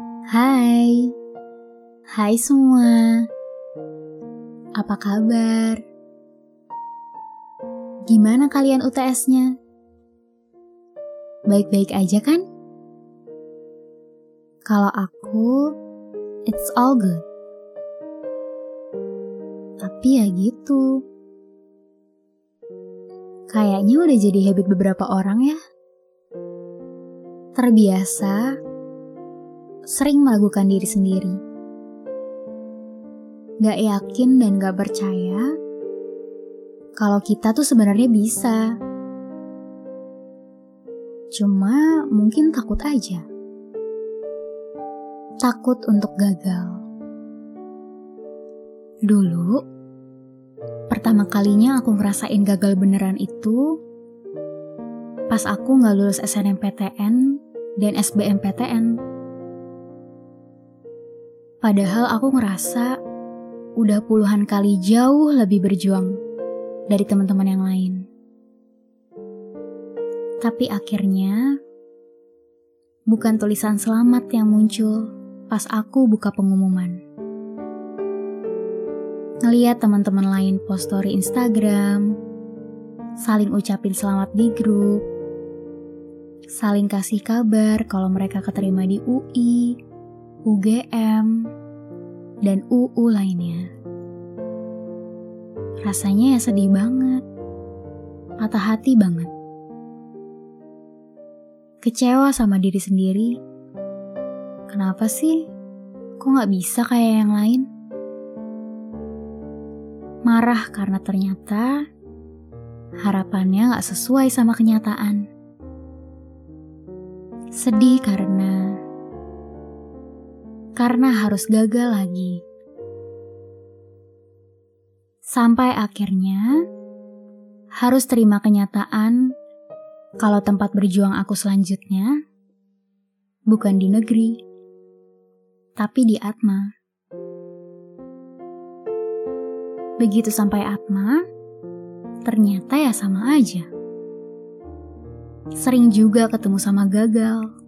Hai, hai semua. Apa kabar? Gimana kalian UTS-nya? Baik-baik aja kan? Kalau aku, it's all good. Tapi ya gitu. Kayaknya udah jadi habit beberapa orang ya. Terbiasa sering melakukan diri sendiri. Gak yakin dan gak percaya kalau kita tuh sebenarnya bisa. Cuma mungkin takut aja. Takut untuk gagal. Dulu, pertama kalinya aku ngerasain gagal beneran itu pas aku nggak lulus SNMPTN dan SBMPTN. Padahal aku ngerasa udah puluhan kali jauh lebih berjuang dari teman-teman yang lain. Tapi akhirnya bukan tulisan selamat yang muncul pas aku buka pengumuman. Ngeliat teman-teman lain post story Instagram, saling ucapin selamat di grup, saling kasih kabar kalau mereka keterima di UI, UGM, dan UU lainnya. Rasanya ya sedih banget, patah hati banget. Kecewa sama diri sendiri. Kenapa sih? Kok gak bisa kayak yang lain? Marah karena ternyata harapannya gak sesuai sama kenyataan Sedih karena karena harus gagal lagi. Sampai akhirnya harus terima kenyataan kalau tempat berjuang aku selanjutnya bukan di negeri, tapi di Atma. Begitu sampai Atma, ternyata ya sama aja sering juga ketemu sama gagal.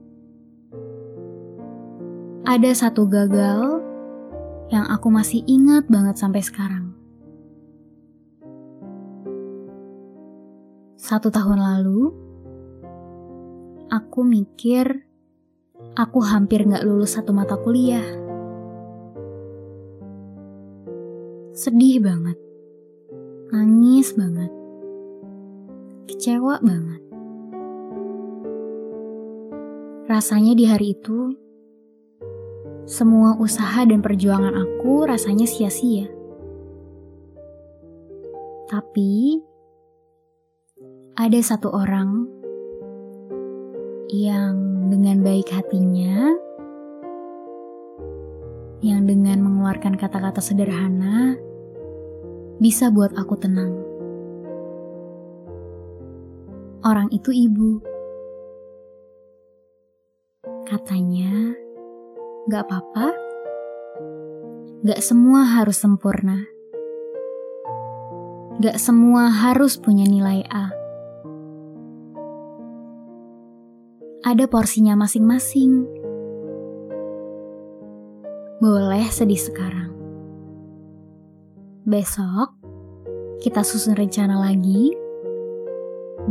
Ada satu gagal yang aku masih ingat banget sampai sekarang. Satu tahun lalu, aku mikir aku hampir gak lulus satu mata kuliah. Sedih banget, nangis banget, kecewa banget. Rasanya di hari itu, semua usaha dan perjuangan aku rasanya sia-sia. Tapi, ada satu orang yang dengan baik hatinya, yang dengan mengeluarkan kata-kata sederhana, bisa buat aku tenang. Orang itu ibu. Katanya, gak apa-apa, gak semua harus sempurna. Gak semua harus punya nilai A. Ada porsinya masing-masing. Boleh sedih sekarang. Besok, kita susun rencana lagi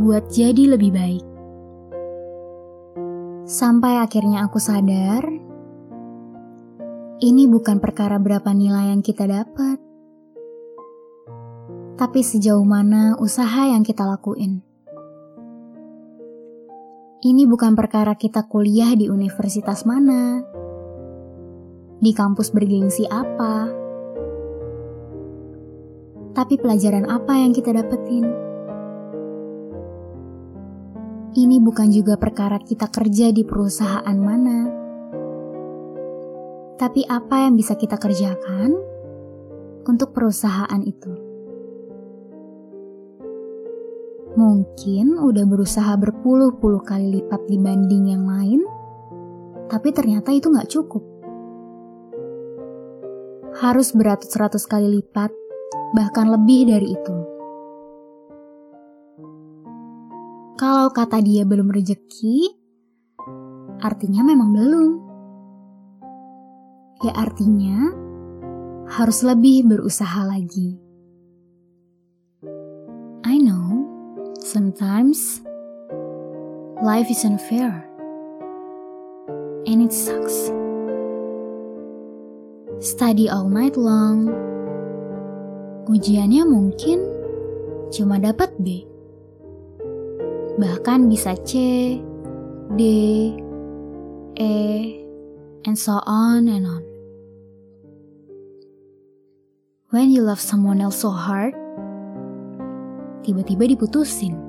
buat jadi lebih baik. Sampai akhirnya aku sadar, ini bukan perkara berapa nilai yang kita dapat, tapi sejauh mana usaha yang kita lakuin. Ini bukan perkara kita kuliah di universitas mana, di kampus bergengsi apa, tapi pelajaran apa yang kita dapetin. Ini bukan juga perkara kita kerja di perusahaan mana, tapi apa yang bisa kita kerjakan untuk perusahaan itu. Mungkin udah berusaha berpuluh-puluh kali lipat dibanding yang lain, tapi ternyata itu nggak cukup. Harus beratus-ratus kali lipat, bahkan lebih dari itu. Kalau kata dia belum rezeki, artinya memang belum. Ya artinya harus lebih berusaha lagi. I know, sometimes life is unfair and it sucks. Study all night long, ujiannya mungkin cuma dapat B. Bahkan bisa C, D, E, and so on and on. When you love someone else so hard, tiba-tiba diputusin.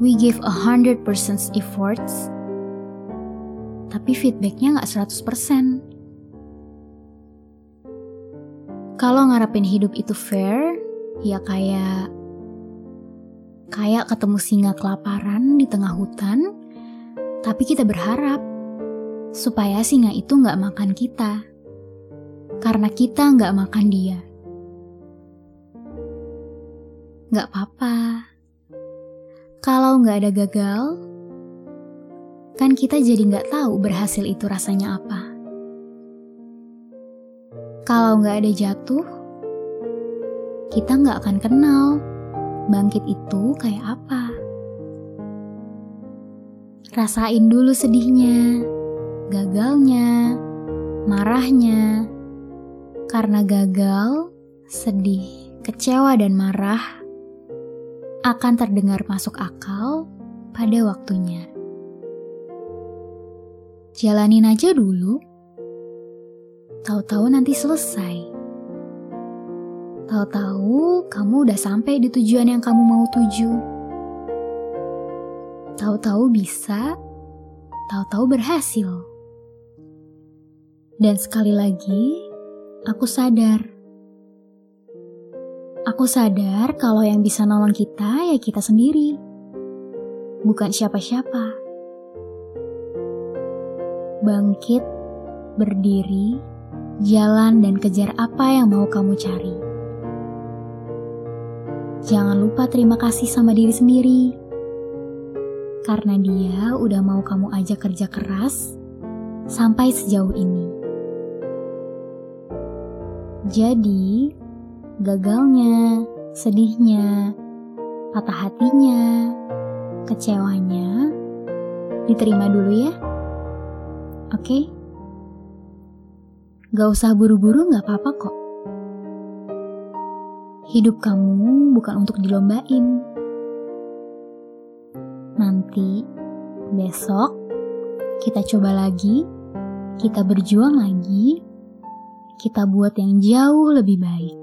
We give a hundred percent efforts, tapi feedbacknya nggak 100%. Kalau ngarepin hidup itu fair, ya kayak kayak ketemu singa kelaparan di tengah hutan, tapi kita berharap supaya singa itu nggak makan kita karena kita nggak makan dia. Nggak apa-apa. Kalau nggak ada gagal, kan kita jadi nggak tahu berhasil itu rasanya apa. Kalau nggak ada jatuh, kita nggak akan kenal bangkit itu kayak apa. Rasain dulu sedihnya, gagalnya, marahnya, karena gagal, sedih, kecewa, dan marah akan terdengar masuk akal pada waktunya. Jalanin aja dulu, tahu-tahu nanti selesai. Tahu-tahu kamu udah sampai di tujuan yang kamu mau tuju. Tahu-tahu bisa, tahu-tahu berhasil. Dan sekali lagi, aku sadar. Aku sadar kalau yang bisa nolong kita ya kita sendiri, bukan siapa-siapa. Bangkit, berdiri, jalan dan kejar apa yang mau kamu cari. Jangan lupa terima kasih sama diri sendiri. Karena dia udah mau kamu ajak kerja keras sampai sejauh ini. Jadi, gagalnya, sedihnya, patah hatinya, kecewanya, diterima dulu ya. Oke? Gak usah buru-buru gak apa-apa kok. Hidup kamu bukan untuk dilombain. Nanti, besok, kita coba lagi, kita berjuang lagi, kita buat yang jauh lebih baik.